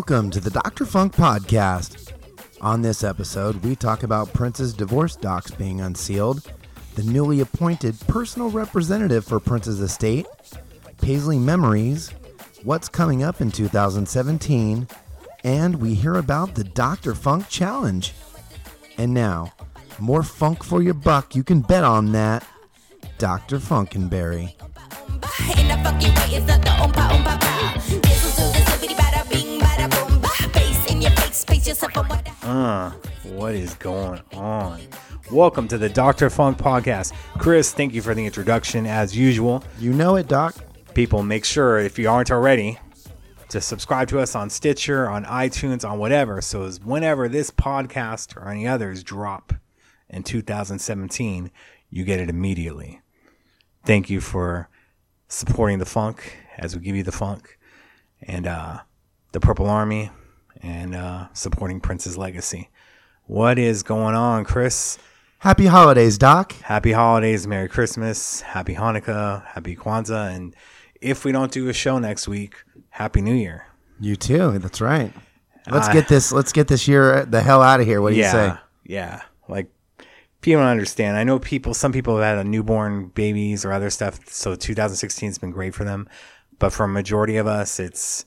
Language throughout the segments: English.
Welcome to the Dr. Funk Podcast. On this episode, we talk about Prince's divorce docs being unsealed, the newly appointed personal representative for Prince's estate, Paisley Memories, what's coming up in 2017, and we hear about the Dr. Funk Challenge. And now, more funk for your buck, you can bet on that. Dr. Funkenberry. Uh, what is going on? Welcome to the Dr. Funk Podcast. Chris, thank you for the introduction as usual. You know it, Doc. People, make sure if you aren't already to subscribe to us on Stitcher, on iTunes, on whatever. So as whenever this podcast or any others drop in 2017, you get it immediately. Thank you for supporting the funk as we give you the funk and uh, the Purple Army and uh, supporting Prince's legacy. What is going on, Chris? Happy holidays, Doc. Happy holidays, Merry Christmas, Happy Hanukkah, Happy Kwanzaa, and if we don't do a show next week, Happy New Year. You too. That's right. Let's I- get this. Let's get this year the hell out of here. What do you yeah, say? yeah. Like people don't understand. I know people. Some people have had a newborn babies or other stuff, so 2016 has been great for them. But for a majority of us, it's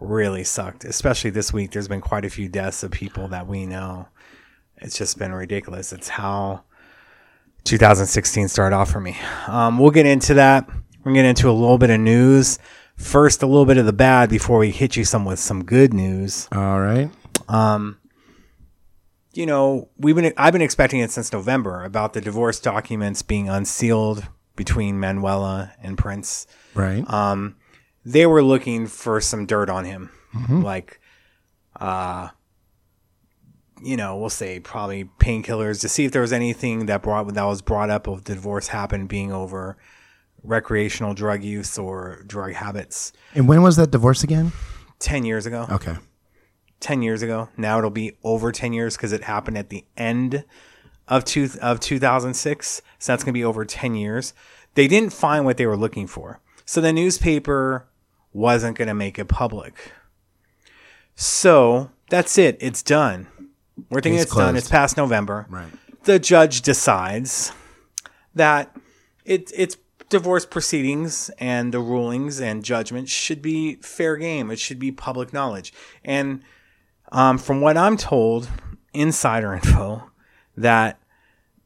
really sucked. Especially this week, there's been quite a few deaths of people that we know. It's just been ridiculous. It's how 2016 started off for me. Um, we'll get into that. We're gonna get into a little bit of news. First, a little bit of the bad before we hit you some with some good news All right. you know, we've been I've been expecting it since November about the divorce documents being unsealed between Manuela and Prince. Right. They were looking for some dirt on him. Like uh you know, we'll say probably painkillers to see if there was anything that brought that was brought up of the divorce happened being over recreational drug use or drug habits and when was that divorce again? 10 years ago. Okay. 10 years ago. Now it'll be over 10 years because it happened at the end of two, of 2006. So that's going to be over 10 years. They didn't find what they were looking for. So the newspaper wasn't going to make it public. So that's it. It's done. We're thinking Case it's done. It's past November. Right. The judge decides that it, it's divorce proceedings and the rulings and judgments should be fair game. It should be public knowledge. And um, from what I'm told, insider info, that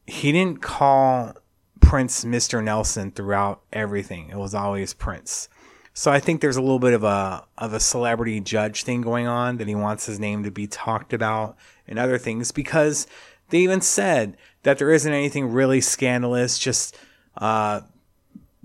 he didn't call Prince Mr. Nelson throughout everything. It was always Prince. So I think there's a little bit of a of a celebrity judge thing going on that he wants his name to be talked about and other things because they even said that there isn't anything really scandalous, just uh,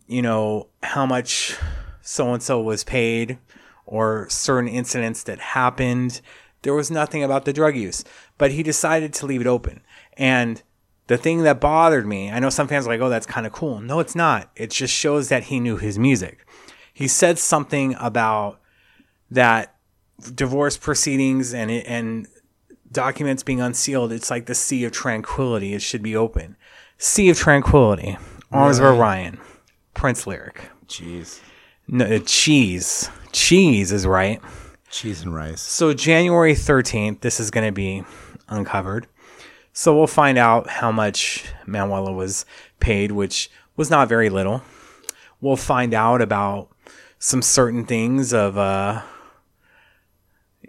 you know how much so and so was paid or certain incidents that happened. There was nothing about the drug use, but he decided to leave it open. And the thing that bothered me, I know some fans are like, oh, that's kind of cool. No, it's not. It just shows that he knew his music. He said something about that divorce proceedings and it, and documents being unsealed. It's like the sea of tranquility. It should be open. Sea of tranquility. Arms of Orion. Prince lyric. Jeez. No, uh, cheese. Cheese is right. Cheese and rice. So January 13th, this is going to be uncovered. So we'll find out how much Manuela was paid, which was not very little. We'll find out about some certain things of, uh,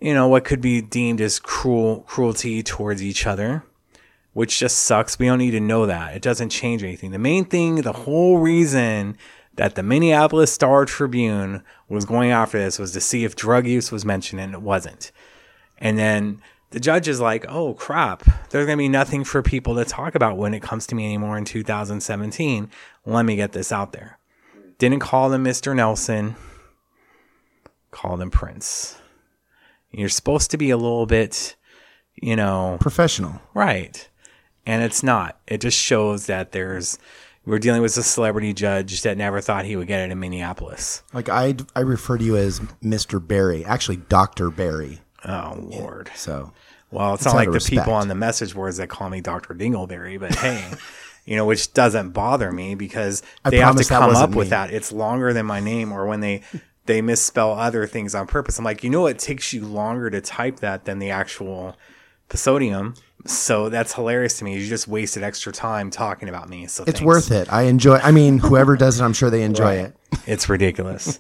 you know, what could be deemed as cruel cruelty towards each other, which just sucks. We don't need to know that. It doesn't change anything. The main thing, the whole reason that the Minneapolis Star Tribune was going after this was to see if drug use was mentioned, and it wasn't. And then the judge is like, oh crap, there's going to be nothing for people to talk about when it comes to me anymore in 2017. Let me get this out there. Didn't call them Mr. Nelson, call them Prince. You're supposed to be a little bit, you know, Professional. Right. And it's not. It just shows that there's we're dealing with a celebrity judge that never thought he would get it in Minneapolis. Like I, I refer to you as Mr. Barry. Actually, Doctor Barry. Oh Lord. So Well, it's It's not like the people on the message boards that call me Dr. Dingleberry, but hey, you know, which doesn't bother me because they have to come up wasn't with that. It's longer than my name, or when they they misspell other things on purpose. I'm like, you know, it takes you longer to type that than the actual episodium. So that's hilarious to me. You just wasted extra time talking about me. So It's worth it. I enjoy. I mean, whoever does it, I'm sure they enjoy it. It's ridiculous.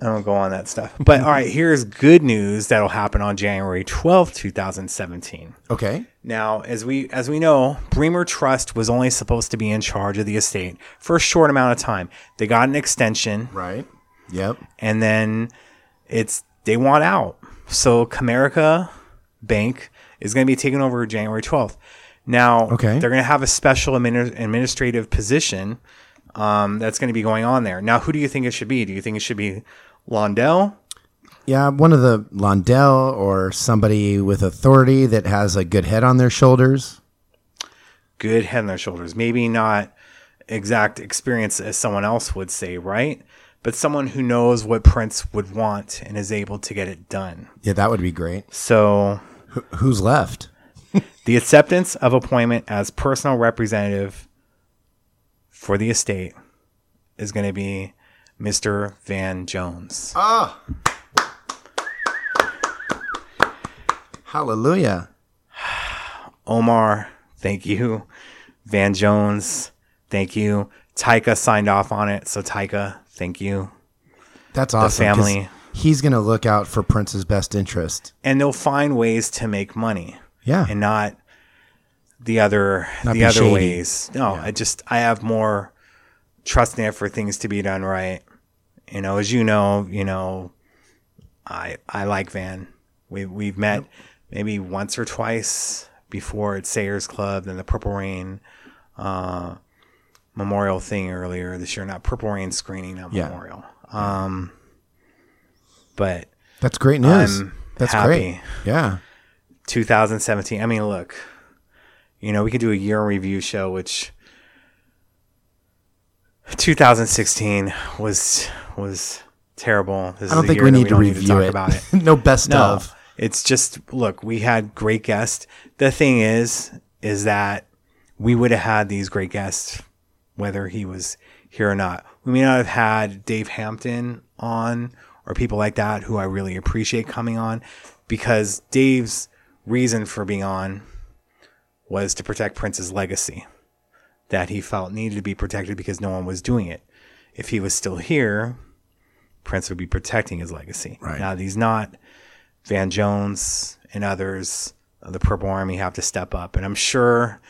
I don't go on that stuff. But all right, here's good news that'll happen on January 12th, 2017. Okay. Now, as we as we know, Bremer Trust was only supposed to be in charge of the estate for a short amount of time. They got an extension Right. Yep. and then it's they want out. So Comerica Bank is going to be taken over January 12th. Now, Okay. they're going to have a special admini- administrative position um, that's going to be going on there. Now, who do you think it should be? Do you think it should be Londell? Yeah, one of the Londell or somebody with authority that has a good head on their shoulders. Good head on their shoulders. Maybe not exact experience as someone else would say, right? But someone who knows what Prince would want and is able to get it done. Yeah, that would be great. So Wh- who's left? The acceptance of appointment as personal representative for the estate is going to be Mr. Van Jones. Oh. Hallelujah. Omar, thank you. Van Jones, thank you. Tyka signed off on it, so Tyka, thank you. That's awesome. 'cause family. He's going to look out for Prince's best interest. And they'll find ways to make money Yeah. and not the other Not the other shady. ways. No, I just I have more trust in it for things to be done right. You know, as you know, you know, I I like Van. We we've met maybe once or twice before at Sayers Club, then the Purple Rain uh, Memorial thing earlier this year. Not Purple Rain screening, not Yeah. Memorial. Um, but That's great news. I'm That's happy. great. Yeah. 2017. I mean, look, you know, we could do a year in review show, which 2016 was was terrible. This I don't is think we need to don't review talk it. about it. no best No, of. it's just look. We had great guests. The thing is, is that we would have had these great guests whether he was here or not. We may not have had Dave Hampton on or people like that who I really appreciate coming on because Dave's reason for being on was to protect Prince's legacy that he felt needed to be protected because no one was doing it. If he was still here, Prince would be protecting his legacy. Right. Now that he's not, Van Jones and others of the Purple Army have to step up. And I'm sure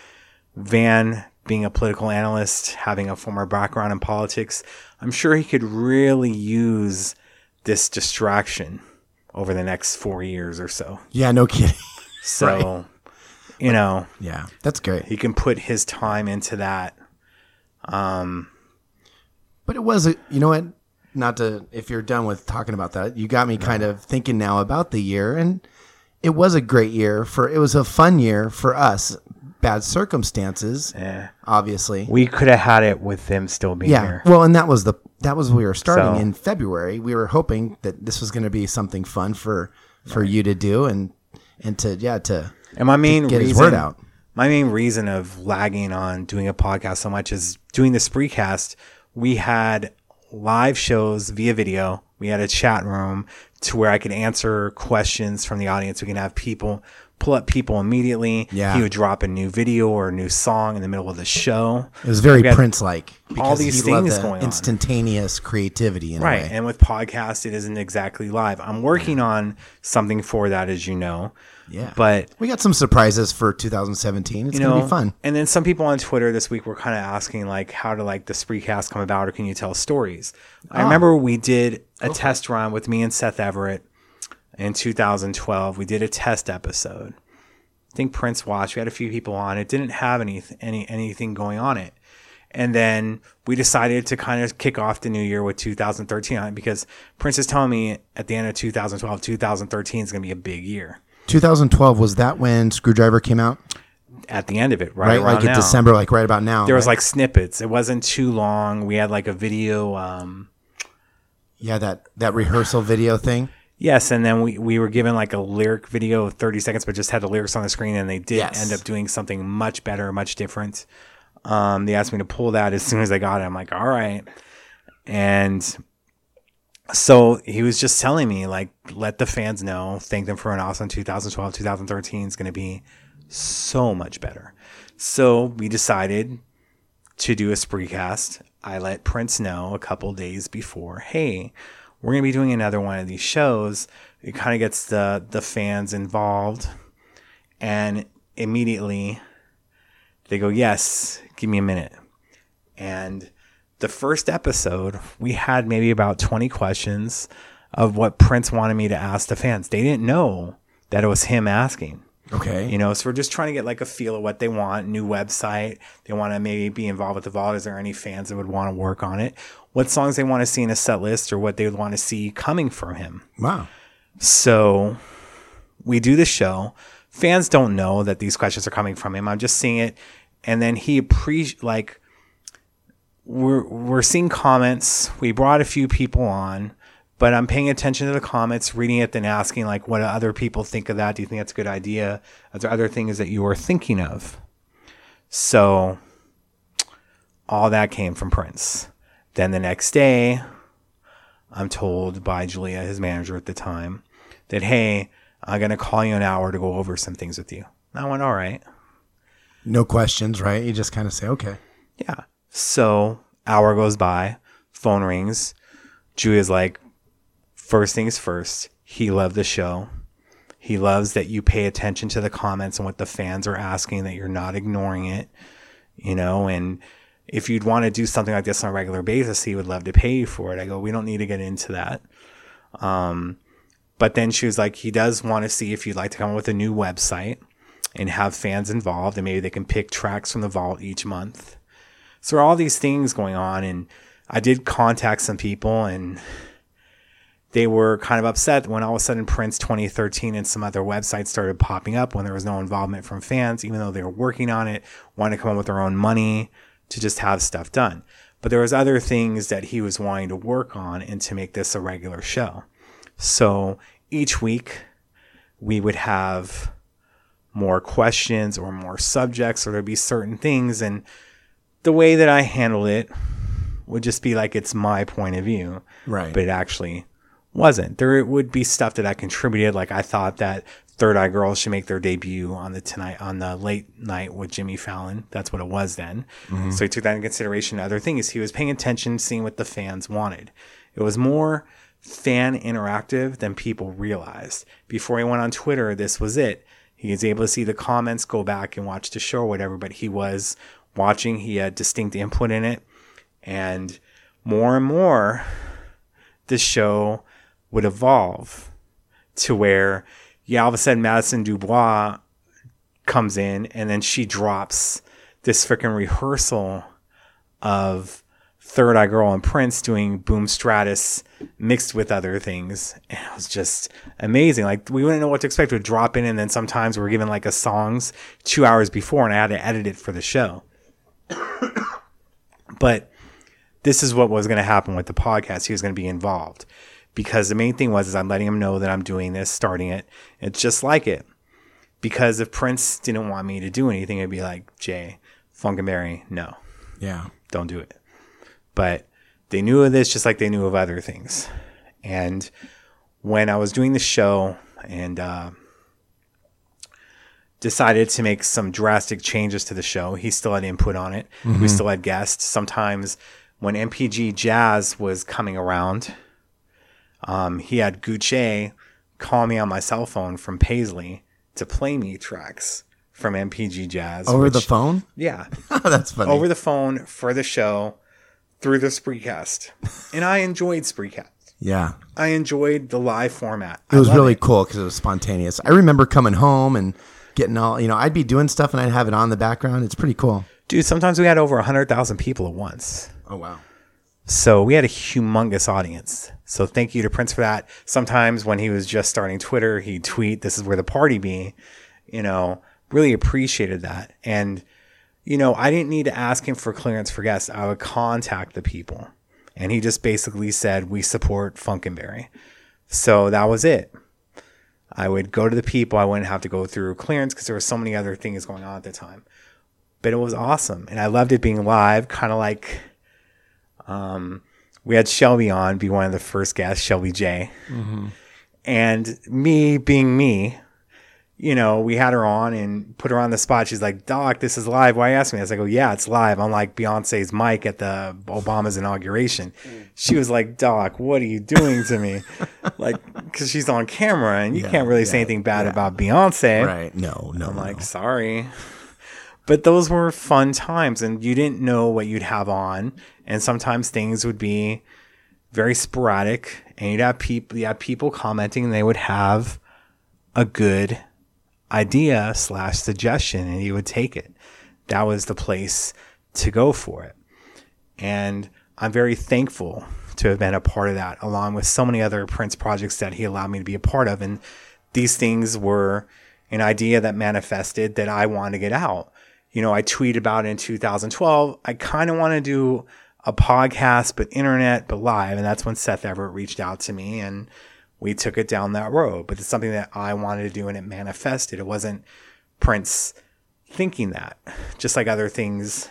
Van, being a political analyst, having a former background in politics, I'm sure he could really use this distraction over the next four years or so. Yeah, no kidding. So, you know, Yeah, that's great. he can put his time into that. Um, But it was a, you know what? Not to, if you're done with talking about that, you got me kind of thinking now about the year. And it was a great year for, it was a fun year for us. Bad circumstances, Eh. obviously. We could have had it with them still being yeah. here. Well, and that was the, that was we were starting So- in February. We were hoping that this was going to be something fun for, for you to do and, and to, yeah, to And my main get reason, his word out. my main reason of lagging on doing a podcast so much is doing the Spreecast. We had live shows via video. We had a chat room to where I could answer questions from the audience. We can have people pull up people immediately. Yeah. He would drop a new video or a new song in the middle of the show. It was very Prince like. all these things going on. Instantaneous creativity in a Right. And with podcast, it isn't exactly live. I'm working on something for that, as you know. Yeah. But we got some surprises for 2017. It's you going to be fun. And then some people on Twitter this week were kind of asking like, how did like the Spreecast come about, or can you tell stories? I ah. remember we did a test run with me and Seth Everett in 2012. We did a test episode. I think Prince watched. We had a few people on. It didn't have any any anything going on it. And then we decided to kind of kick off the new year with 2013 on it because Prince is telling me at the end of 2012, 2013 is going to be a big year. 2012 was that when Screwdriver came out, At the end of it, right? right? Like in. December, like right about now. there was right? like snippets. It wasn't too long. We had like a video. Um, yeah, that that rehearsal video thing. Yes, and then we, we were given like a lyric video of 30 seconds, but just had the lyrics on the screen, and they did Yes. end up doing something much better, much different. Um, they asked me to pull that as soon as I got it. I'm like, all right. And so he was just telling me like let the fans know thank them for an awesome 2012 2013 is going to be so much better so we decided to do a spreecast i let prince know a couple days before hey we're going to be doing another one of these shows it kind of gets the the fans involved and immediately they go yes give me a minute and the first episode, we had maybe about 20 questions of what Prince wanted me to ask the fans. They didn't know that it was him asking. Okay. You know, so we're just trying to get like a feel of what they want. New website. They want to maybe be involved with the vault. Is there any fans that would want to work on it? What songs they want to see in a set list or what they would want to see coming from him. wow. So we do the show. Fans don't know that these questions are coming from him. I'm just seeing it, and then he pre like we're we're seeing comments. We brought a few people on, but I'm paying attention to the comments, reading it, then asking like, what do other people think of that? Do you think that's a good idea? Are there other things that you are thinking of? So all that came from Prince. Then the next day, I'm told by Julia, his manager at the time, that hey, I'm gonna call you an hour to go over some things with you. I went, all right. No questions, right? You just kind of say, okay. Yeah. So hour goes by, phone rings. Julia's like, first things first. He loved the show. He loves that you pay attention to the comments and what the fans are asking, that you're not ignoring it, you know, and if you'd want to do something like this on a regular basis, he would love to pay you for it. I go, we don't need to get into that. Um, but then she was like, he does want to see if you'd like to come up with a new website and have fans involved, and maybe they can pick tracks from the vault each month. So all these things going on, and I did contact some people, and they were kind of upset when all of a sudden Prince 2013 and some other websites started popping up when there was no involvement from fans, even though they were working on it, wanting to come up with their own money to just have stuff done. But there was other things that he was wanting to work on and to make this a regular show. So each week we would have more questions or more subjects, or there'd be certain things. And the way that I handled it would just be like it's my point of view. Right. But it actually wasn't. There would be stuff that I contributed. Like I thought that Third Eye Girls should make their debut on the tonight on the late night with Jimmy Fallon. That's what it was then. Mm-hmm. So he took that into consideration. Other thing is he was paying attention, seeing what the fans wanted. It was more fan interactive than people realized. Before he went on Twitter, this was it. He was able to see the comments, go back and watch the show or whatever, but he was watching. He had distinct input in it. And more and more, the show would evolve to where, yeah, all of a sudden Madison Dubois comes in and then she drops this freaking rehearsal of Third Eye Girl and Prince doing Boom Stratus mixed with other things. And it was just amazing. Like we wouldn't know what to expect. Would drop in and then sometimes we are given like a songs two hours before and I had to edit it for the show. but this is what was going to happen with the podcast. He was going to be involved because the main thing was is I'm letting him know that I'm doing this, starting it. It's just like it. Because if Prince didn't want me to do anything, it'd be like, Jay, Funkenberry, no, Yeah. don't do it. But they knew of this just like they knew of other things. And when I was doing the show and uh, decided to make some drastic changes to the show, he still had input on it. We still had guests. Sometimes when NPG Jazz was coming around, um, he had Gucci call me on my cell phone from Paisley to play me tracks from NPG Jazz. Over the phone? Yeah That's funny. over the phone for the show through the Spreecast. And I enjoyed Spreecast. yeah. I enjoyed the live format. It was really cool because it was spontaneous. I remember coming home and getting all, you know, I'd be doing stuff and I'd have it on the background. It's pretty cool. Dude, sometimes we had over 100,000 people at once. Oh, wow. So we had a humongous audience. So thank you to Prince for that. Sometimes when he was just starting Twitter, he'd tweet, This is where the party be. You know, really appreciated that. And, you know, I didn't need to ask him for clearance for guests. I would contact the people. And he just basically said, We support Funkenberry. So that was it. I would go to the people. I wouldn't have to go through clearance because there were so many other things going on at the time. But it was awesome. And I loved it being live, kind of like Um, we had Shelby on, be one of the first guests, Shelby J. Mm-hmm. And me being me, you know, we had her on and put her on the spot. She's like, Doc, this is live. Why you asking me? I was like, oh, yeah, it's live. I'm like Beyonce's mic at the Obama's inauguration. She was like, Doc, what are you doing to me? like, because she's on camera and you Yeah, can't really say anything bad yeah. about Beyonce. Right. No, no. I'm like, sorry. But those were fun times, and you didn't know what you'd have on. And sometimes things would be very sporadic, and you'd have people, you have people commenting, and they would have a good idea slash suggestion, and you would take it. That was the place to go for it. And I'm very thankful to have been a part of that, along with so many other Prince projects that he allowed me to be a part of. And these things were an idea that manifested that I wanted to get out. You know, I tweeted about it in 2012. I kind of want to do a podcast, but internet, but live. And that's when Seth Everett reached out to me and we took it down that road. But it's something that I wanted to do and it manifested. It wasn't Prince thinking that, just like other things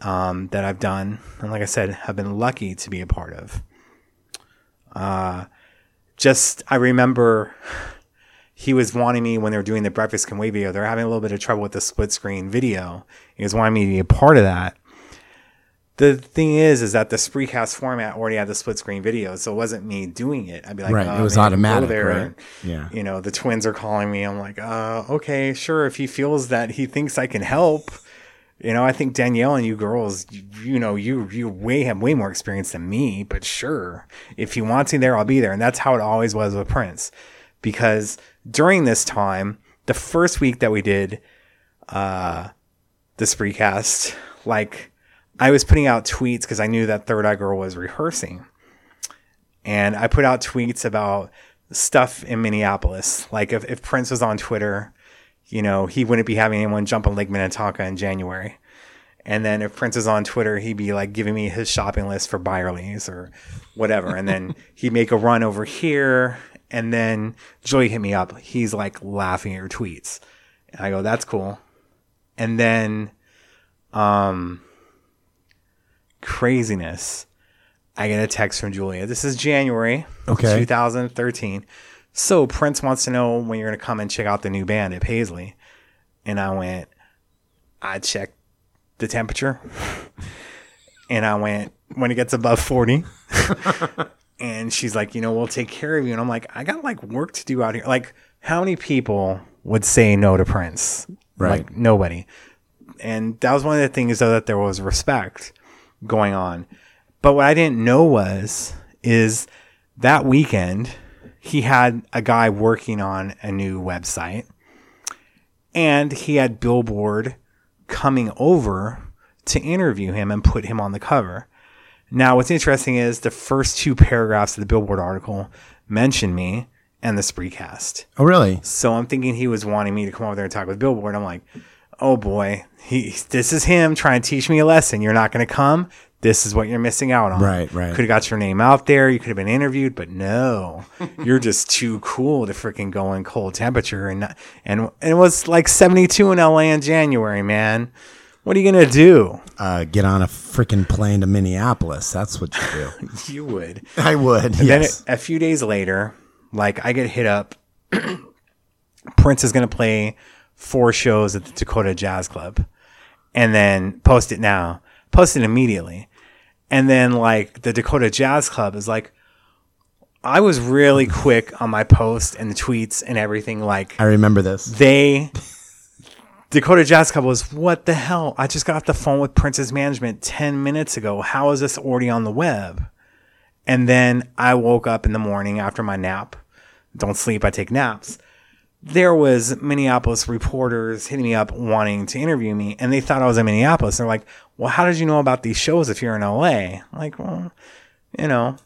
um, that I've done. And like I said, have been lucky to be a part of. Uh, just, I remember he was wanting me when they were doing the Breakfast Can Wait video. They're having a little bit of trouble with the split screen video. He was wanting me to be a part of that. The thing is, is that the Spreecast format already had the split screen video, so it wasn't me doing it. I'd be like, Right, oh, it was automatic, go right? and, Yeah. You know, the twins are calling me. I'm like, uh, okay, sure. If he feels that he thinks I can help, you know, I think Danielle and you girls, you, you know, you you way have way more experience than me. But sure, if he wants me there, I'll be there, and that's how it always was with Prince. Because during this time, the first week that we did uh, the Spreecast, like I was putting out tweets because I knew that Third Eye Girl was rehearsing, and I put out tweets about stuff in Minneapolis. Like if, if Prince was on Twitter, you know, he wouldn't be having anyone jump on Lake Minnetonka in January. And then if Prince is on Twitter, he'd be like giving me his shopping list for Byerly's or whatever. And then he'd make a run over here. And then Joey hit me up. He's like laughing at your tweets. And I go, that's cool. And then, um, craziness. I get a text from Julia. This is January Okay. 2013. So Prince wants to know when you're going to come and check out the new band at Paisley. And I went, I checked the temperature. and I went, when it gets above 40. and she's like, you know, we'll take care of you. And I'm like, I got like work to do out here. Like, how many people would say no to Prince? Right. Like, nobody. And that was one of the things, though, that there was respect going on. But what I didn't know was, is that weekend, he had a guy working on a new website and he had Billboard coming over to interview him and put him on the cover. Now, what's interesting is the first two paragraphs of the Billboard article mention me and the Spreecast. Oh, really? So I'm thinking he was wanting me to come over there and talk with Billboard. I'm like, oh boy, he this is him trying to teach me a lesson. You're not going to come. This is what you're missing out on. Right, right. Could have got your name out there. You could have been interviewed, but no, you're just too cool to freaking go in cold temperature. And not- and and it was like 72 in LA in January, man. What are you gonna do? Uh, get on a freaking plane to Minneapolis. That's what you do. You would. I would. And then yes. a few days later, like I get hit up. Prince is going to play four shows at the Dakota Jazz Club, and then post it now. Post it immediately, and then like the Dakota Jazz Club is like, I was really quick on my post and the tweets and everything. Like I remember this. they Dakota Jazz Club was what the hell? I just got off the phone with Prince's management 10 minutes ago. How is this already on the web? And then I woke up in the morning after my nap. Don't sleep, I take naps. There was Minneapolis reporters hitting me up wanting to interview me and they thought I was in Minneapolis. They're like, "Well, how did you know about these shows if you're in LA?" I'm like, "Well, you know,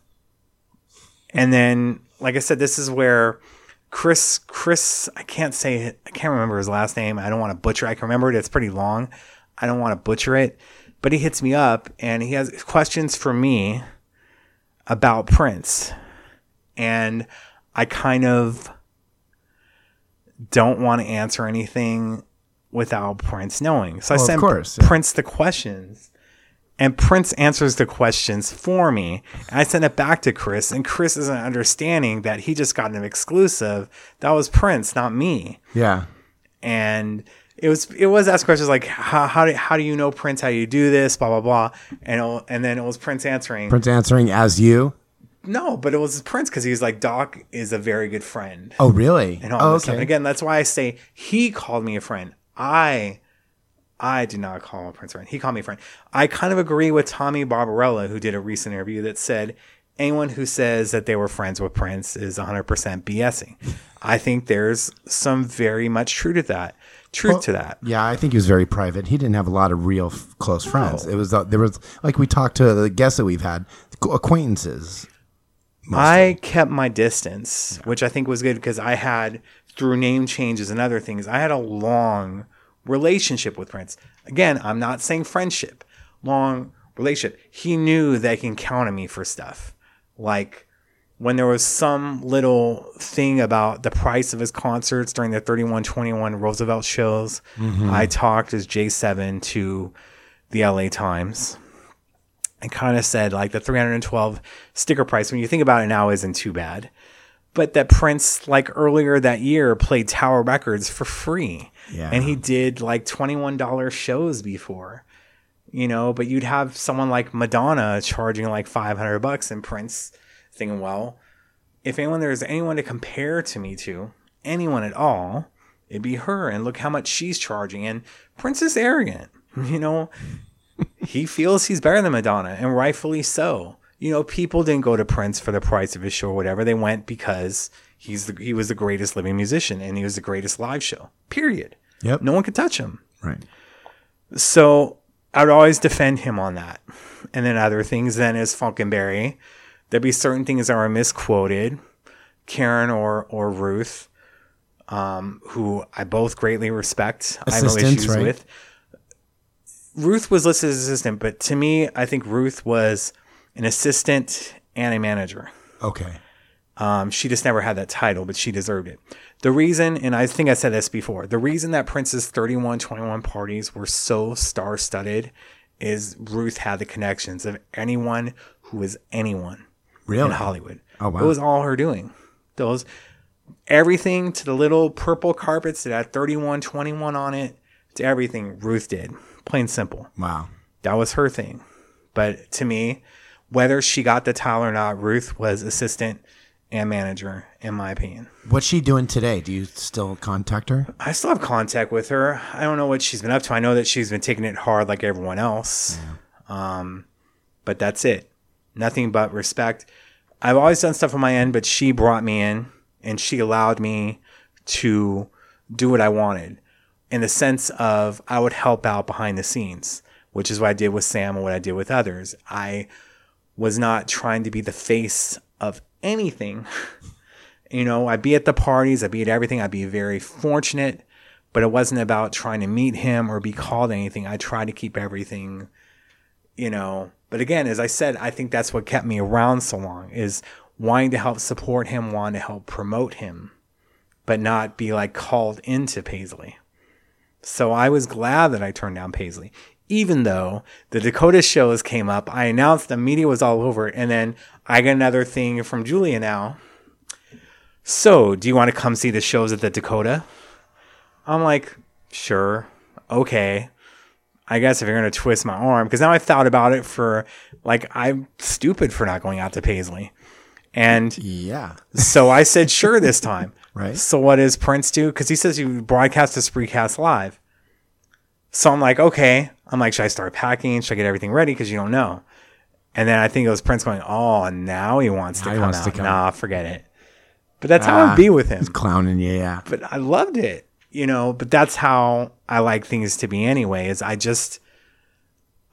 and then, like I said, this is where Chris, Chris, I can't say. I can't remember his last name. I don't want to butcher. I can remember it. It's pretty long. I don't want to butcher it. But he hits me up and he has questions for me about Prince. And I kind of don't want to answer anything without Prince knowing. So I Well, of sent course, yeah. Prince the questions. and Prince answers the questions for me. And I send it back to Chris, and Chris isn't understanding that he just got an exclusive. That was Prince, not me. Yeah. And it was it was asked questions like how how do, how do you know Prince? How do you do this? Blah blah blah. And it, and then it was Prince answering. Prince answering as you. No, but it was Prince because he's like Doc is a very good friend. Oh, really? and all oh, this stuff. And again, that's why I say he called me a friend. I I did not call him a Prince friend. He called me a friend. I kind of agree with Tommy Barbarella, who did a recent interview that said anyone who says that they were friends with Prince is 100% BSing. I think there's some very much true to that. Truth to that. Yeah, I think he was very private. He didn't have a lot of real f- close friends. It was uh, there was like we talked to the guests that we've had, acquaintances. I kept my distance, which I think was good because I had through name changes and other things, I had a long relationship with Prince. Again, I'm not saying friendship, long relationship. He knew they can count on me for stuff. Like when there was some little thing about the price of his concerts during the 3121 Roosevelt shows, mm-hmm. I talked as J7 to the LA Times and kind of said like the 312 sticker price when you think about it now isn't too bad. But that prince like earlier that year played tower records for free. Yeah. and he did like $21 shows before you know? But you'd have someone like madonna charging like 500 bucks and prince thinking well if anyone there's anyone to compare to me to anyone at all it'd be her. And look how much she's charging. And prince is arrogant you know he feels he's better than Madonna, and rightfully so. You know, people didn't go to Prince for the price of his show or whatever. They went because he's the, he was the greatest living musician and he was the greatest live show. Period. Yep. No one could touch him. Right. So I'd always defend him on that. And then other things then is Funkenberry. There'd be certain things that were misquoted. Karen or or Ruth, um, who I both greatly respect. I have no issues right? with. Ruth was listed as assistant, but to me, I think Ruth was an assistant and a manager. Okay. Um, she just never had that title, but she deserved it. The reason, and I think I said this before, the reason that Prince's 3121 parties were so star studded is Ruth had the connections of anyone who was anyone Really? in Hollywood. Oh, wow. It was all her doing. Those everything to the little purple carpets that had 3121 on it, to everything Ruth did. Plain simple. Wow. That was her thing. But to me, whether she got the title or not, Ruth was assistant and manager, in my opinion. What's she doing today? Do you still contact her? I still have contact with her. I don't know what she's been up to. I know that she's been taking it hard like everyone else. Um, but that's it. Nothing but respect. I've always done stuff on my end, but she brought me in and she allowed me to do what I wanted in the sense of I would help out behind the scenes, which is what I did with Sam and what I did with others. I was not trying to be the face of anything. you know, I'd be at the parties, I'd be at everything, I'd be very fortunate, but it wasn't about trying to meet him or be called anything. I tried to keep everything, you know. But again, as I said, I think that's what kept me around so long is wanting to help support him, wanting to help promote him, but not be like called into Paisley. So I was glad that I turned down Paisley. Even though the Dakota shows came up, I announced the media was all over and then I got another thing from Julia now. So, do you want to come see the shows at the Dakota? I'm like, sure, okay. I guess if you're gonna twist my arm, because now I thought about it for like I'm stupid for not going out to Paisley, and Yeah. so I said sure this time. Right. So what does Prince do? Because he says you broadcast to Spreecast live. So I'm like, okay. I'm like, should I start packing? Should I get everything ready? Because you don't know. And then I think it was Prince going, oh, now he wants to Now he come wants out. to come. Nah, forget it. But that's how Ah, I'd be with him. He's clowning you, yeah. But I loved it, you know. But that's how I like things to be anyway. Is I just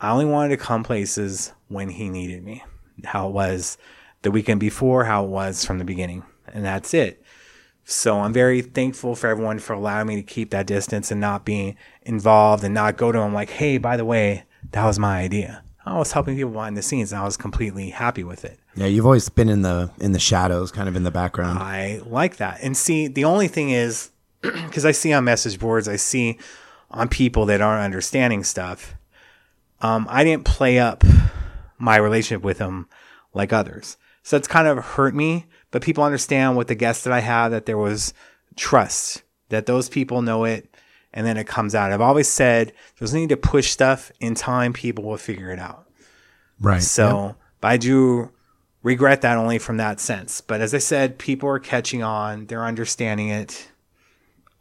I only wanted to come places when he needed me. How it was the weekend before, how it was from the beginning, and that's it. So I'm very thankful for everyone for allowing me to keep that distance and not being involved and not go to them like, hey, by the way, that was my idea. I was helping people behind the scenes and I was completely happy with it. Yeah, you've always been in the in the shadows, kind of in the background. I like that. And see, the only thing is, because I see on message boards, I see on people that aren't understanding stuff. um, I didn't play up my relationship with them like others. So it's kind of hurt me, but people understand with the guests that I have that there was trust, that those people know it, and then it comes out. I've always said there's no need to push stuff in time, people will figure it out. Right. So, but I do regret that only from that sense. But as I said, people are catching on, they're understanding it.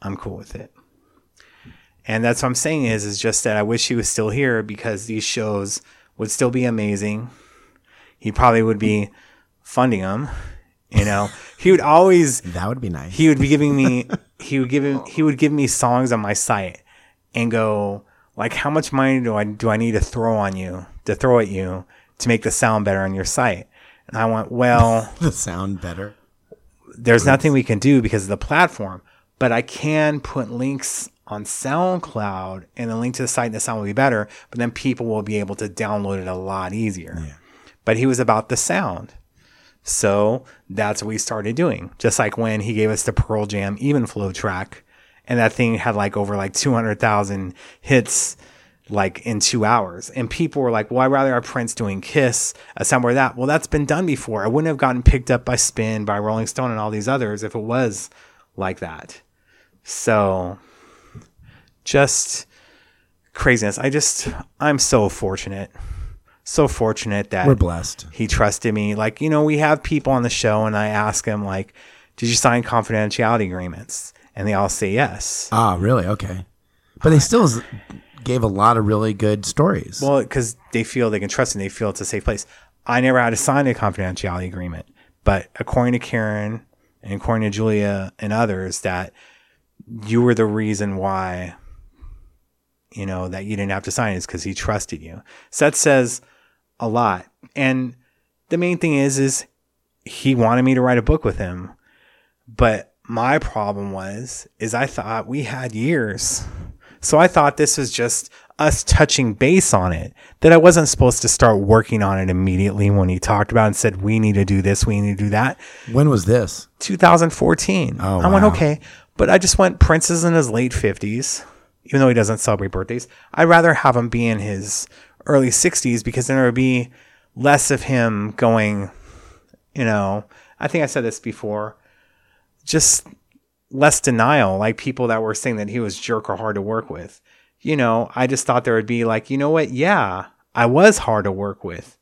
I'm cool with it. And that's what I'm saying is is just that I wish he was still here because these shows would still be amazing. He probably would be funding them. You know, he would always that would be nice. he would be giving me he would give him he would give me songs on my site and go like how much money do I do I need to throw on you to throw at you to make the sound better on your site? And I went well the sound better. there's nothing we can do because of the platform but I can put links on SoundCloud and the link to the site and the sound will be better but then people will be able to download it a lot easier. But he was about the sound so that's what we started doing. Just like when he gave us the Pearl Jam Even Flow track, and that thing had like over like 200,000 hits like in two hours. And people were like, well, I'd rather have Prince doing Kiss, a somewhere that. Well, that's been done before. I wouldn't have gotten picked up by Spin, by Rolling Stone, and all these others if it was like that. So just craziness. I just, I'm so fortunate. So fortunate that We're blessed. he trusted me. Like, you know, we have people on the show and I ask them like, did you sign confidentiality agreements? And they all say yes. Ah, really? Okay. But they still gave a lot of really good stories. Well, because they feel they can trust and they feel it's a safe place. I never had to sign a confidentiality agreement, but according to Karen and according to Julia and others, that you were the reason why, you know, that you didn't have to sign is because he trusted you. Seth says a lot. And the main thing is, is he wanted me to write a book with him, but my problem was, is I thought we had years. So I thought this was just us touching base on it, that I wasn't supposed to start working on it immediately when he talked about and said, we need to do this, we need to do that. when was this? 2014. Oh, I went, okay. But I just went, Prince is in his late 50s, even though he doesn't celebrate birthdays. I'd rather have him be in his early 60s because then there would be less of him going, you know, I think I said this before, just less denial, like people that were saying that he was jerk or hard to work with. You know, I just thought there would be like, you know what? Yeah, I was hard to work with.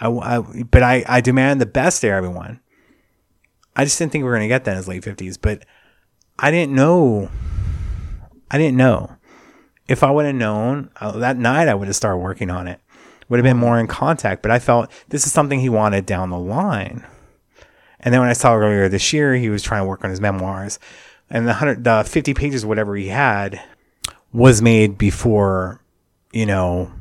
I, I but I, I demand the best of everyone. I just didn't think we were going to get that in his late 50s, but I didn't know. I didn't know. If I would have known uh, that night, I would have started working on it. Would have been more in contact, but I felt this is something he wanted down the line. And then when I saw earlier this year, he was trying to work on his memoirs, and the hundred, the fifty pages, whatever he had, was made before, you know,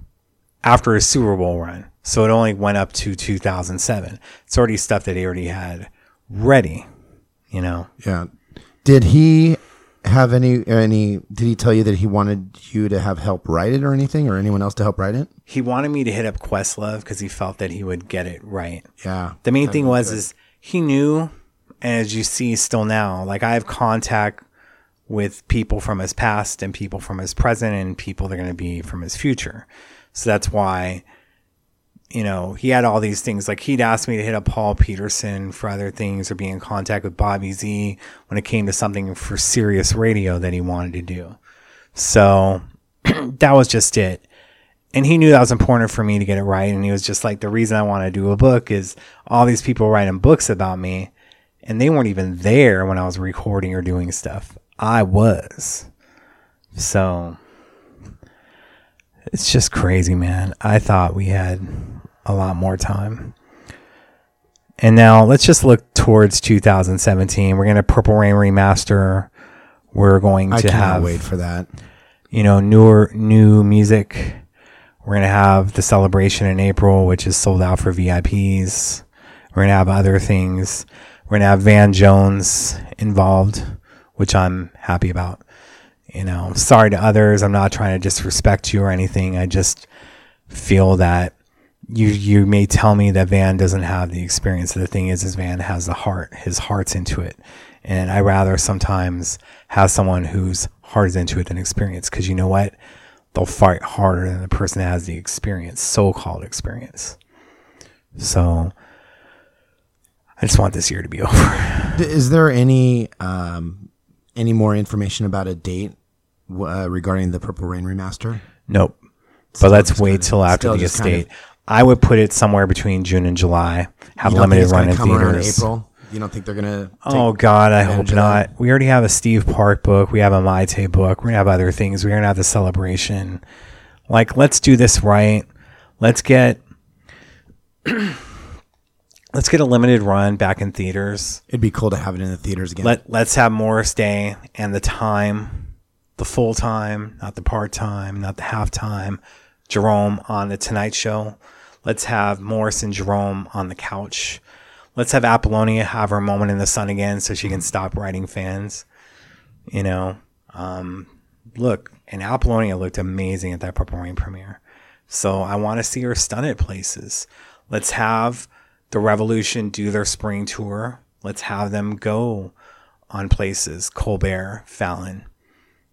after his Super Bowl run. So it only went up to 2007. It's already stuff that he already had ready, you know. Yeah. Did he have any any did he tell you that he wanted you to have help write it or anything or anyone else to help write it? He wanted me to hit up Questlove because he felt that he would get it right. Yeah. The main thing was is he knew, and as you see still now, like I have contact with people from his past and people from his present and people that are going to be from his future. So that's why, you know, he had all these things. Like he'd ask me to hit up Paul Peterson for other things or be in contact with Bobby Z when it came to something for Sirius radio that he wanted to do. So that was just it and he knew that was important for me to get it right. And he was just like, the reason I want to do a book is all these people writing books about me, and they weren't even there when I was recording or doing stuff. I was. So it's just crazy, man. I thought we had a lot more time. And now let's just look towards 2017. We're going to Purple Rain remaster. We're going I to cannot have wait for that. you know, newer new music. We're gonna have the celebration in April, which is sold out for VIPs. We're gonna have other things. We're gonna have Van Jones involved, which I'm happy about. You know, sorry to others. I'm not trying to disrespect you or anything. I just feel that you you may tell me that Van doesn't have the experience. The thing is, is Van has the heart. His heart's into it, and I rather sometimes have someone whose heart is into it than experience. Because you know what, they'll fight harder than the person that has the experience, so-called experience. So I just want this year to be over. Is there any um, any more information about a date uh, regarding the Purple Rain remaster? Nope. Still But let's wait till after the just kind estate. I would put it somewhere between June and July. Have You don't think limited run in theaters. April? You don't think they're gonna? Oh God, I hope that? not. We already have a Steve Parke book. We have a Mayte book. We're gonna have other things. We're gonna have the celebration. Like, let's do this right. Let's get let's get a limited run back in theaters. It'd be cool to have it in the theaters again. Let let's have Morris Day and the time, the full time, not the part time, not the half time. Jerome on the Tonight Show. Let's have Morris and Jerome on the couch. Let's have Apollonia have her moment in the sun again, so she can stop writing fans. You know, um, look, and Apollonia looked amazing at that Purple Rain premiere. So I want to see her stun at places. Let's have the Revolution do their spring tour. Let's have them go on places. Colbert, Fallon,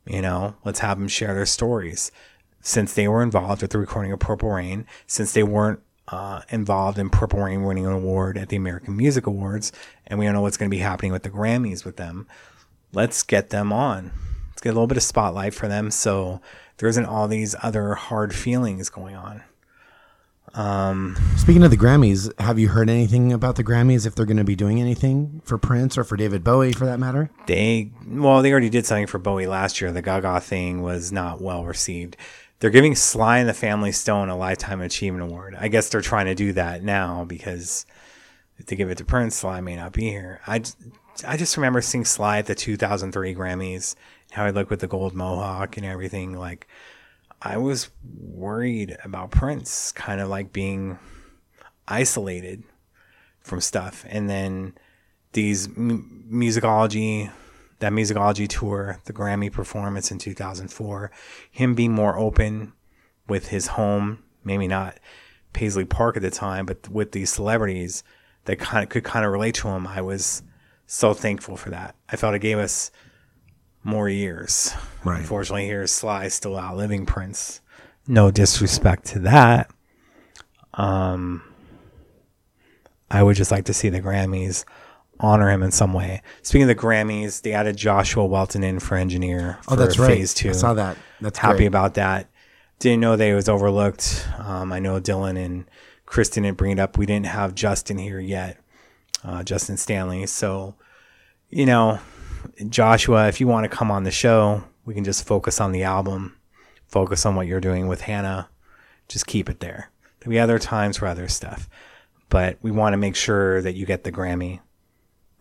you know, let's have them share their stories. Since they were involved with the recording of Purple Rain, since they weren't uh, involved in Purple Rain winning an award at the American Music Awards, and we don't know what's going to be happening with the Grammys with them, let's get them on. Let's get a little bit of spotlight for them so there isn't all these other hard feelings going on. Speaking of the Grammys, have you heard anything about the Grammys? If they're going to be doing anything for Prince or for David Bowie, for that matter? They well, they already did something for Bowie last year. The Gaga thing was not well received. They're giving Sly and the Family Stone a Lifetime Achievement Award. I guess they're trying to do that now because if they give it to Prince, Sly may not be here. I, I just remember seeing Sly at the 2003 Grammys, how he looked with the gold mohawk and everything. Like, I was worried about Prince kind of like being isolated from stuff. And then these m- musicology, that musicology tour, the Grammy performance in 2004, him being more open with his home, maybe not Paisley Park at the time, but with these celebrities that kind of could kind of relate to him. I was so thankful for that. I felt it gave us more years. Right. Unfortunately, here's Sly still outliving Prince. No disrespect to that. Um, I would just like to see the Grammys honor him in some way. Speaking of the Grammys, they added Joshua Welton in for engineer for Oh, that's right. phase two. I saw that. That's Happy great. about that. Didn't know they was overlooked. Um, I know Dylan and Kristen didn't bring it up. We didn't have Justin here yet, uh, Justin Stanley. So, you know, Joshua, if you want to come on the show, we can just focus on the album, focus on what you're doing with Hannah. Just keep it there. There'll be other times for other stuff, but we want to make sure that you get the Grammy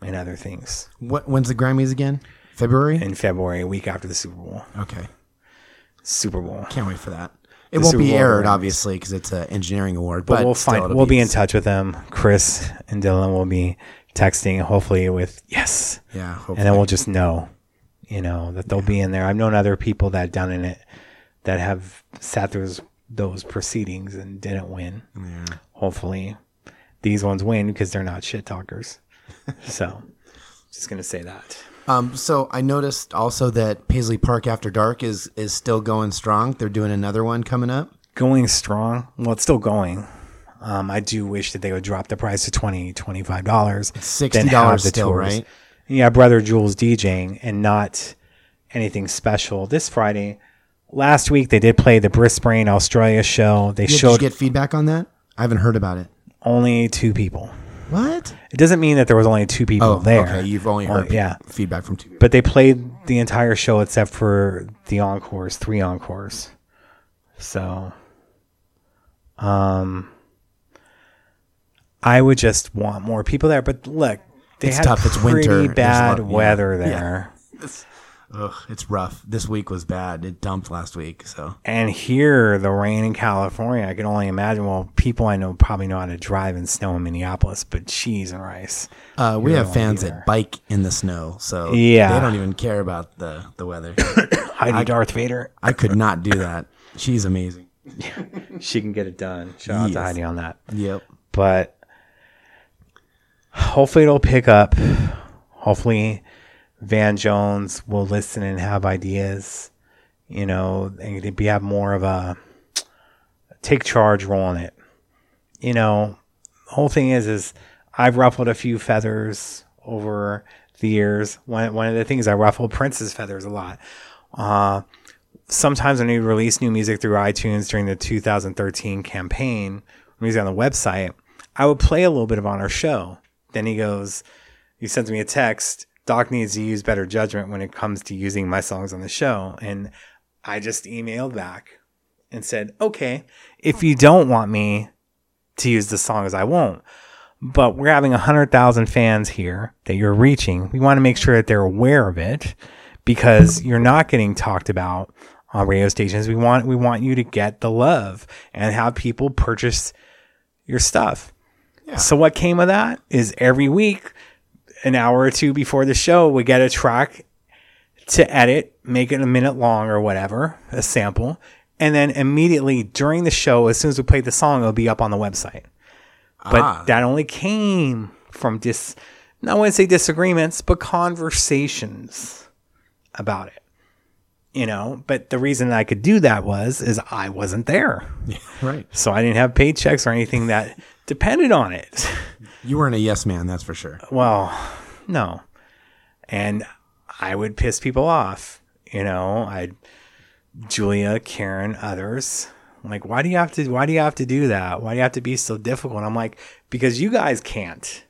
and other things What, when's the Grammys again? February? in February, a week after the Super Bowl. okay. Super Bowl. Can't wait for that. It The won't Super be Bowl aired, Grammys. obviously, because it's an engineering award. but, But, we'll still, find we'll be in touch with them. Chris and Dylan will be texting, hopefully with yes, Yeah, hopefully. and then we'll just know, you know, that they'll be in there. I've known other people that done in it that have sat through those, those proceedings and didn't win. Yeah. Hopefully, these ones win because they're not shit talkers. so, just gonna say that. Um, so I noticed also that Paisley Park After Dark is is still going strong. They're doing another one coming up. going strong. Well, it's still going. Um, I do wish that they would drop the price to 20 $25. $60 still, right? Yeah, Brother Jules DJing and not anything special. This Friday, last week, they did play the Brisbane, Australia show. They Did you showed get feedback on that? I haven't heard about it. only two people. What? It doesn't mean that there was only two people Oh, there. okay. You've only Well, heard yeah. feedback from two people. But they played the entire show except for the encores, three encores. So, um, I would just want more people there. But look, they It's had tough. It's pretty winter. There's a bad lot- yeah. weather there, Ugh, it's rough. This week was bad. It dumped last week. So and here the rain in California. I can only imagine. Well, people I know probably know how to drive in snow in Minneapolis, but cheese and rice. uh, we have fans either. that bike in the snow. So Yeah. they don't even care about the the weather. Heidi Darth Vader. I could not do that. She's amazing. She can get it done. Shout out to Heidi on that. Yep. but hopefully it'll pick up. Hopefully Van Jones will listen and have ideas. you know, and be have more of a take charge role in it. You know, the whole thing is is I've ruffled a few feathers over the years. One one of the things I ruffled Prince's feathers a lot. Uh, sometimes when he released new music through iTunes during the 2013 campaign, music on the website, I would play a little bit of on our show. Then he goes, he sends me a text. Doc needs to use better judgment when it comes to using my songs on the show. And I just emailed back and said, okay, if you don't want me to use the songs, I won't. But we're having 100,000 fans here that you're reaching. We want to make sure that they're aware of it because you're not getting talked about on radio stations. We want we want you to get the love and have people purchase your stuff. So what came of that is every week, an hour or two before the show, we get a track to edit, make it a minute long or whatever, a sample, and then immediately during the show, as soon as we played the song, it'll be up on the website. But Ah. that only came from dis, I wouldn't say disagreements, but conversations about it. You know, but the reason I could do that was is I wasn't there. Right. So I didn't have paychecks or anything that depended on it. You weren't a yes man, that's for sure. Well, no. And I would piss people off. You know, I Julia, Karen, others. I'm like, why do you have to why do you have to do that? Why do you have to be so difficult? I'm like, because you guys can't.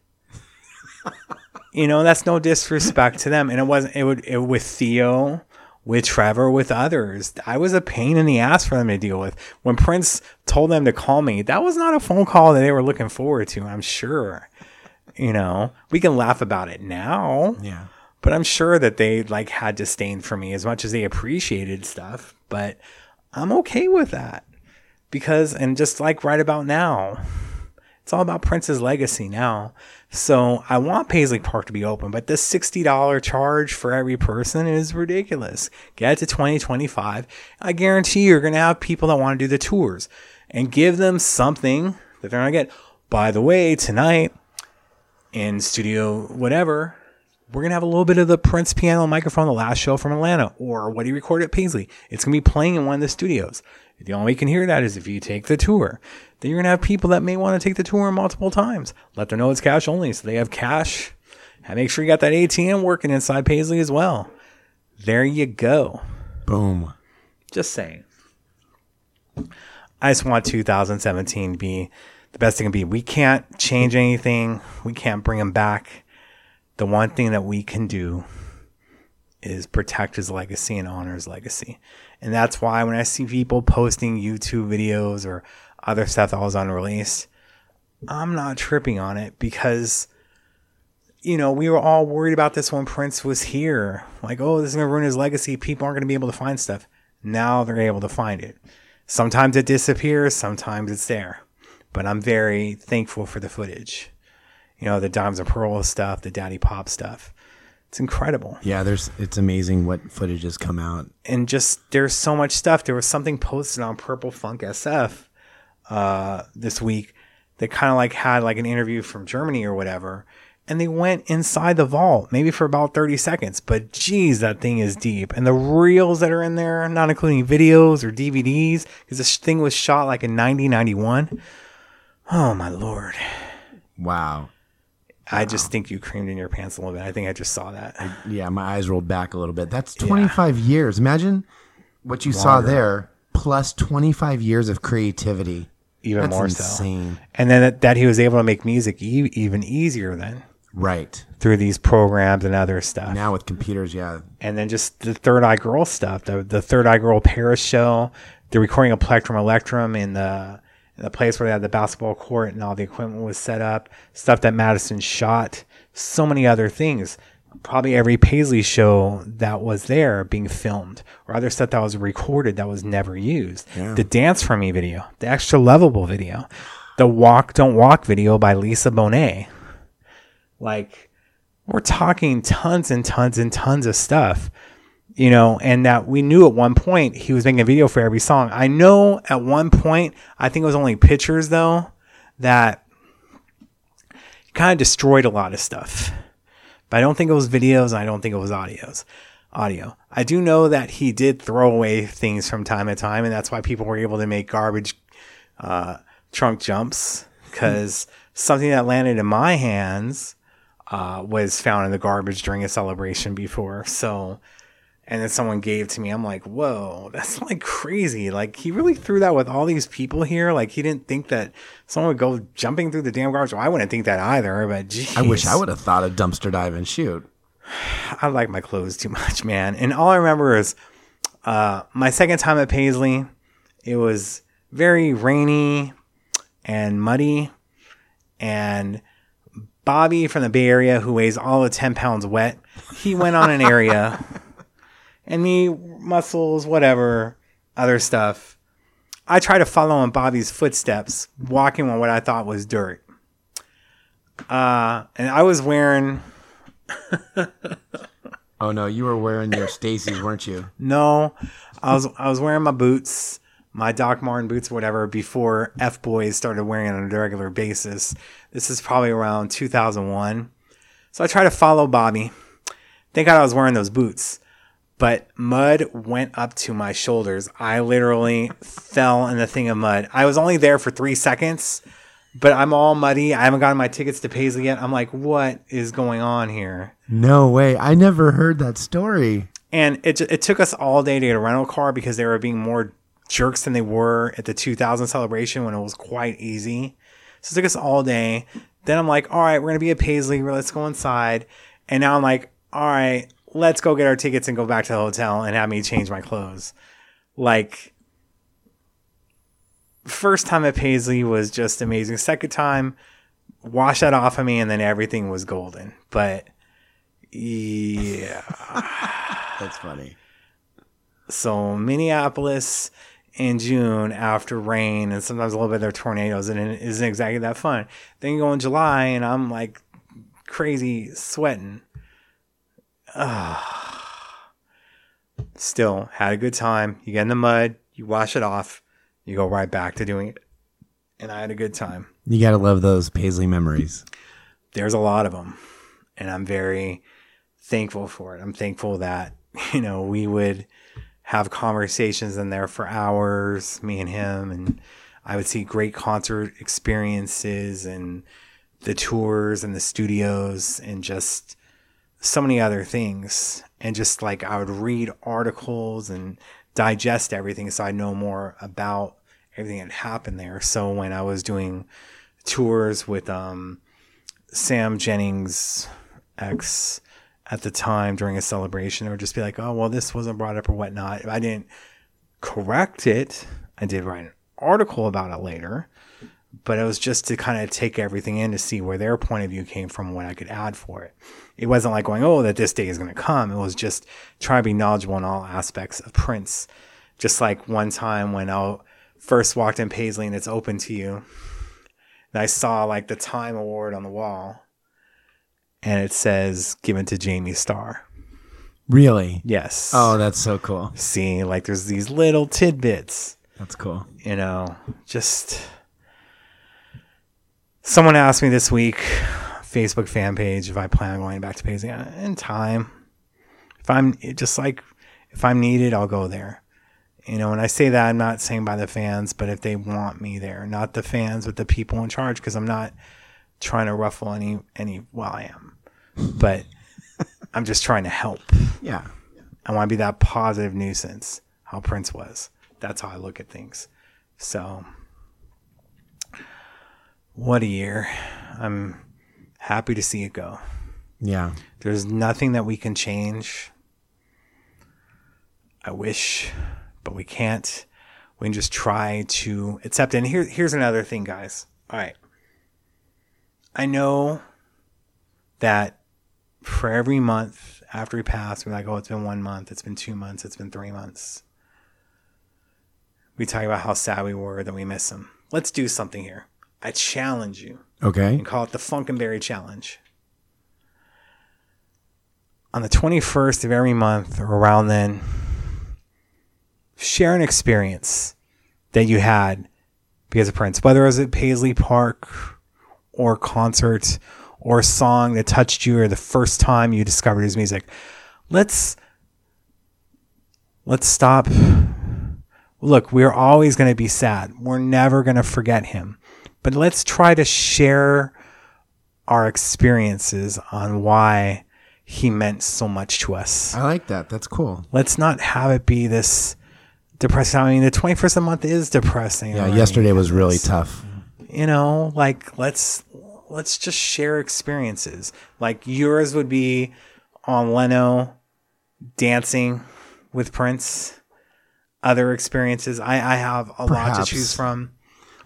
you know, that's no disrespect to them. And it wasn't it would it with Theo, with Trevor, with others. I was a pain in the ass for them to deal with. When Prince told them to call me, that was not a phone call that they were looking forward to, I'm sure. You know, we can laugh about it now. Yeah. But I'm sure that they like had disdain for me as much as they appreciated stuff. But I'm okay with that because, and just like right about now, it's all about Prince's legacy now. So I want Paisley Park to be open, but this $60 charge for every person is ridiculous. Get it to 2025. I guarantee you're going to have people that want to do the tours and give them something that they're going to get. By the way, tonight in studio, whatever, we're gonna have a little bit of the Prince piano microphone, the last show from Atlanta, or what he recorded at Paisley. It's gonna be playing in one of the studios. The only way you can hear that is if you take the tour. Then you're gonna have people that may want to take the tour multiple times. Let them know it's cash only, so they have cash. And make sure you got that ATM working inside Paisley as well. There you go. Boom. Just saying. I just want 2017 to be the best it can be. We can't change anything. We can't bring him back. The one thing that we can do is protect his legacy and honor his legacy. And that's why when I see people posting YouTube videos or other stuff that was unreleased, I'm not tripping on it because you know, we were all worried about this when Prince was here. Like, oh, this is going to ruin his legacy. People aren't going to be able to find stuff. Now they're able to find it. Sometimes it disappears, sometimes it's there. But I'm very thankful for the footage. You know, the Dimes and Pearl stuff, the Daddy Pop stuff. It's incredible. Yeah, there's it's amazing what footage has come out. And just there's so much stuff. There was something posted on Purple Funk SF uh, this week that kind of like had like an interview from Germany or whatever. And they went inside the vault, maybe for about 30 seconds. But geez, that thing is deep. And the reels that are in there, not including videos or DVDs, because this thing was shot like in 1991. Oh my lord. Wow. I just think you creamed in your pants a little bit. I think I just saw that. Yeah, my eyes rolled back a little bit. That's 25 years. Imagine what you saw there plus 25 years of creativity. Even That's more insane. so. And then that, that he was able to make music e- even easier then. Right. through these programs and other stuff. Now with computers, yeah. and then just the Third Eye Girl stuff, the the Third Eye Girl Paris show, the recording of Plectrum Electrum in the in the place where they had the basketball court and all the equipment was set up, stuff that Madison shot, so many other things. Probably every Paisley show that was there being filmed, or other stuff that was recorded that was never used. The Dance for Me video, the Extra Lovable video, the Walk Don't Walk video by Lisa Bonet. Like, we're talking tons and tons and tons of stuff you know, and that we knew at one point he was making a video for every song. I know at one point, I think it was only pictures though, that kind of destroyed a lot of stuff. But I don't think it was videos and I don't think it was audios. audio. I do know that he did throw away things from time to time, and that's why people were able to make garbage uh, trunk jumps because something that landed in my hands uh, was found in the garbage during a celebration before. So, and then someone gave to me. I'm like, whoa, that's like crazy. Like he really threw that with all these people here. Like he didn't think that someone would go jumping through the damn garbage. Well, I wouldn't think that either. But geez, I wish I would have thought of dumpster dive and shoot. I like my clothes too much, man. And all I remember is uh, my second time at Paisley. It was very rainy and muddy, and Bobby from the Bay Area, who weighs all of ten pounds wet, he went on an area, and me muscles, whatever, other stuff. I try to follow in Bobby's footsteps, walking on what I thought was dirt. Uh, and I was wearing Oh no, you were wearing your Stacy's, weren't you? No, I was I was wearing my boots, my Doc Marten boots, or whatever, before F Boys started wearing it on a regular basis. This is probably around 2001. So I tried to follow Bobby. Thank God I was wearing those boots, but mud went up to my shoulders. I literally fell in the thing of mud. I was only there for three seconds, but I'm all muddy. I haven't gotten my tickets to Paisley yet. I'm like, what is going on here? No way. I never heard that story. And it, it took us all day to get a rental car because they were being more jerks than they were at the 2000 celebration when it was quite easy. So it took us all day. Then I'm like, all right, we're going to be at Paisley. Let's go inside. And now I'm like, all right, let's go get our tickets and go back to the hotel and have me change my clothes. Like, first time at Paisley was just amazing. Second time, wash that off of me, and then everything was golden. But yeah. That's funny. So Minneapolis in June after rain and sometimes a little bit of their tornadoes and it isn't exactly that fun. Then you go in July and I'm like crazy sweating. Still had a good time. You get in the mud, you wash it off, you go right back to doing it. And I had a good time. You gotta love those Paisley memories. there's a lot of them and i'm very thankful for it i'm thankful that you know we would have conversations in there for hours me and him and i would see great concert experiences and the tours and the studios and just so many other things and just like i would read articles and digest everything so i know more about everything that happened there so when i was doing tours with um Sam Jennings' ex at the time during a celebration, or just be like, oh, well, this wasn't brought up or whatnot. I didn't correct it. I did write an article about it later, but it was just to kind of take everything in to see where their point of view came from, what I could add for it. It wasn't like going, oh, that this day is going to come. It was just trying to be knowledgeable in all aspects of Prince. Just like one time when I first walked in Paisley and it's open to you, and I saw like the Time Award on the wall, and it says given to Jamie Starr. Really? Yes. Oh, that's so cool. see, like there's these little tidbits, That's cool. you know, just. Someone asked me this week, Facebook fan page, if I plan on going back to Paisley Uh, in time. If I'm just like, if I'm needed, I'll go there. You know, when I say that, I'm not saying by the fans, but if they want me there, not the fans, but the people in charge, because I'm not trying to ruffle any any. Well, I am, but I'm just trying to help. Yeah. I want to be that positive nuisance, how Prince was. That's how I look at things. So, what a year! I'm happy to see it go. Yeah. There's nothing that we can change. I wish, but we can't. We can just try to accept. it. And here, here's another thing, guys. All right. I know that for every month after he passed, we're like, oh, it's been one month, it's been two months, it's been three months. We talk about how sad we were that we miss him. Let's do something here. I challenge you Okay. and call it the Funkenberry Challenge. On the 21st of every month or around then, share an experience that you had because of Prince, whether it was at Paisley Park or concert or song that touched you or the first time you discovered his music. Let's let's stop. Look, we're always going to be sad. We're never going to forget him. But let's try to share our experiences on why he meant so much to us. I like that. That's cool. Let's not have it be this depressing. I mean, the 21st of the month is depressing. Yeah, yesterday was really tough. you know like let's let's just share experiences like yours would be on leno dancing with prince other experiences i i have a lot to choose from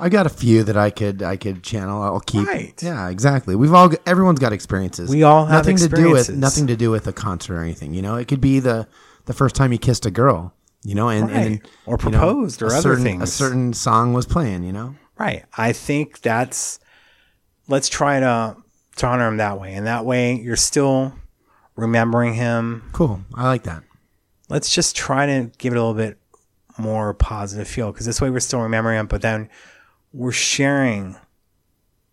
I got a few that I could I could channel. I'll keep. Right. Yeah, exactly. We've all everyone's got experiences. We all have nothing to do with nothing to do with a concert or anything. You know, it could be the the first time you kissed a girl. You know, and, and Right. Or you know, proposed or other certain, A certain song was playing. You know. right i think that's let's try to to honor him that way and that way you're still remembering him Cool. I like that. let's just try to give it a little bit more positive feel because this way we're still remembering him, but then we're sharing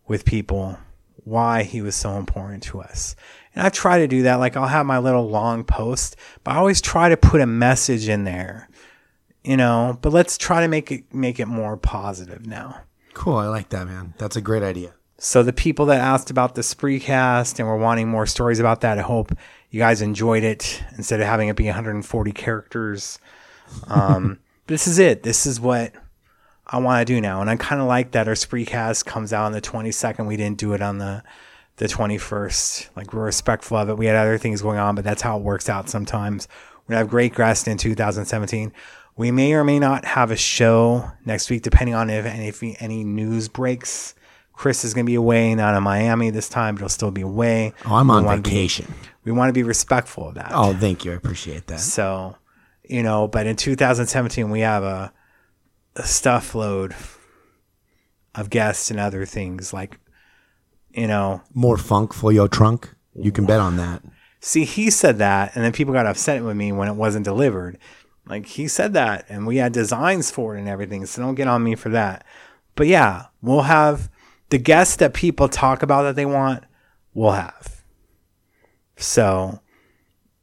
with people why he was so important to us. And I try to do that. Like I'll have my little long post, but I always try to put a message in there, you know. But let's try to make it make it more positive now. Cool. I like that, man. That's a great idea. So the people that asked about the Spreecast and were wanting more stories about that, I hope you guys enjoyed it instead of having it be 140 characters. Um, this is it. This is what I want to do now, and I kind of like that our Spreecast comes out on the 22nd. We didn't do it on the the 21st. Like we're respectful of it. We had other things going on, but that's how it works out sometimes. We're gonna have great guests in 2017. We may or may not have a show next week, depending on if any if any news breaks. Chris is gonna be away, not in Miami this time, but he'll still be away. Oh, I'm We on wanna be- vacation. we want to be respectful of that. Oh, thank you. I appreciate that. So, you know, but in 2017, we have a, a stuff load of guests and other things like, you know, More funk for your trunk. You can bet on that. see, he said that, and then people got upset with me when it wasn't delivered. Like, he said that, and we had designs for it and everything. So don't get on me for that. But yeah, we'll have the guests that people talk about that they want, we'll have. So,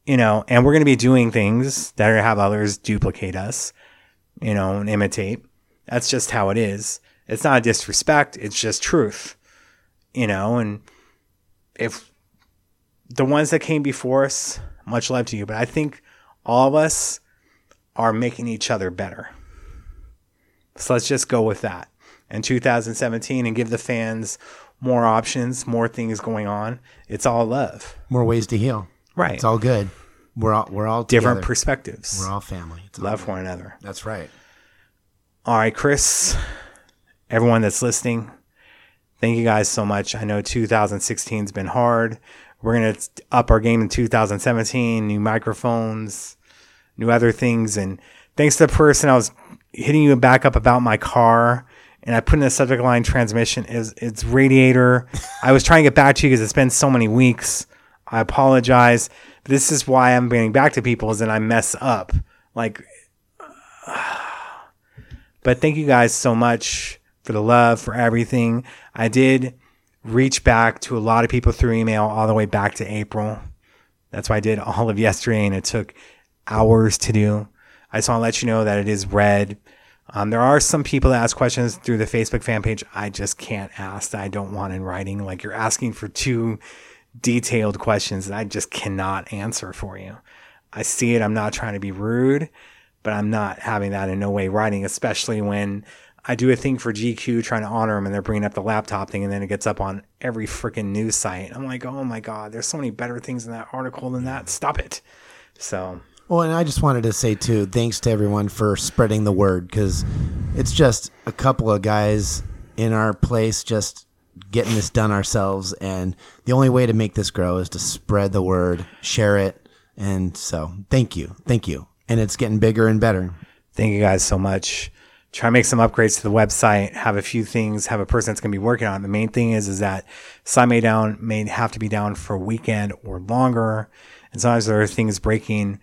you know, and we're going to be doing things that are have others duplicate us, you know, and imitate. That's just how it is. It's not a disrespect, it's just truth, you know, and if the ones that came before us, much love to you, but I think all of us are making each other better. So let's just go with that. In 2017 and give the fans more options, more things going on. It's all love. More ways to heal. Right. It's all good. We're all we're all Different together. perspectives. We're all family. It's love good. one another. That's right. All right, Chris, everyone that's listening, thank you guys so much. I know 2016 has been hard. We're going to up our game in 2017, new microphones, new other things. And thanks to the person I was hitting you back up about my car. And I put in the subject line transmission is it's radiator. I was trying to get back to you because it's been so many weeks. I apologize. This is why I'm getting back to people is that I mess up. Like but thank you guys so much for the love, for everything. I did reach back to a lot of people through email all the way back to April. That's why I did all of yesterday and it took hours to do. I just want to let you know that it is read. Um, there are some people that ask questions through the Facebook fan page. I just can't ask I don't want in writing. Like you're asking for two detailed questions that I just cannot answer for you. I see it. I'm not trying to be rude, but I'm not having that in no way writing, especially when I do a thing for GQ trying to honor them and they're bringing up the laptop thing and then it gets up on every freaking news site. I'm like, oh my God, there's so many better things in that article than that. Stop it. So, Well, and I just wanted to say too, thanks to everyone for spreading the word because it's just a couple of guys in our place just getting this done ourselves, and the only way to make this grow is to spread the word, share it, and so thank you, thank you, and it's getting bigger and better. thank you guys so much. Try to make some upgrades to the website, have a few things, have a person that's going to be working on it. The main thing is, is that site may down may have to be down for a weekend or longer. And sometimes there are things breaking.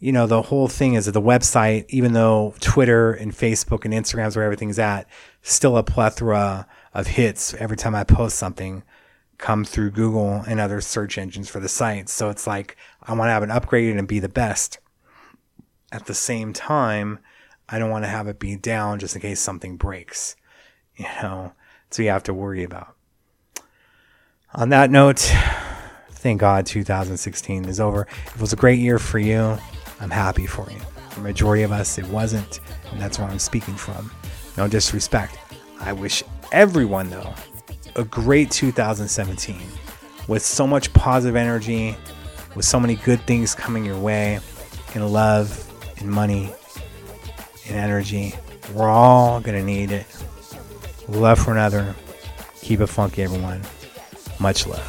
You know, the whole thing is that the website, even though Twitter and Facebook and Instagram is where everything's at, still a plethora of hits every time I post something come through Google and other search engines for the site. So it's like, I want to have it upgraded and be the best. at the same time, I don't want to have it be down just in case something breaks, you know, so you have to worry about. On that note, thank God 2016 is over. It was a great year for you. I'm happy for you. The majority of us, it wasn't, and that's where I'm speaking from. No disrespect. I wish everyone, though, a great 2017 with so much positive energy, with so many good things coming your way in love, in money, in energy. We're all going to need it. Love for another. Keep it funky, everyone. Much love.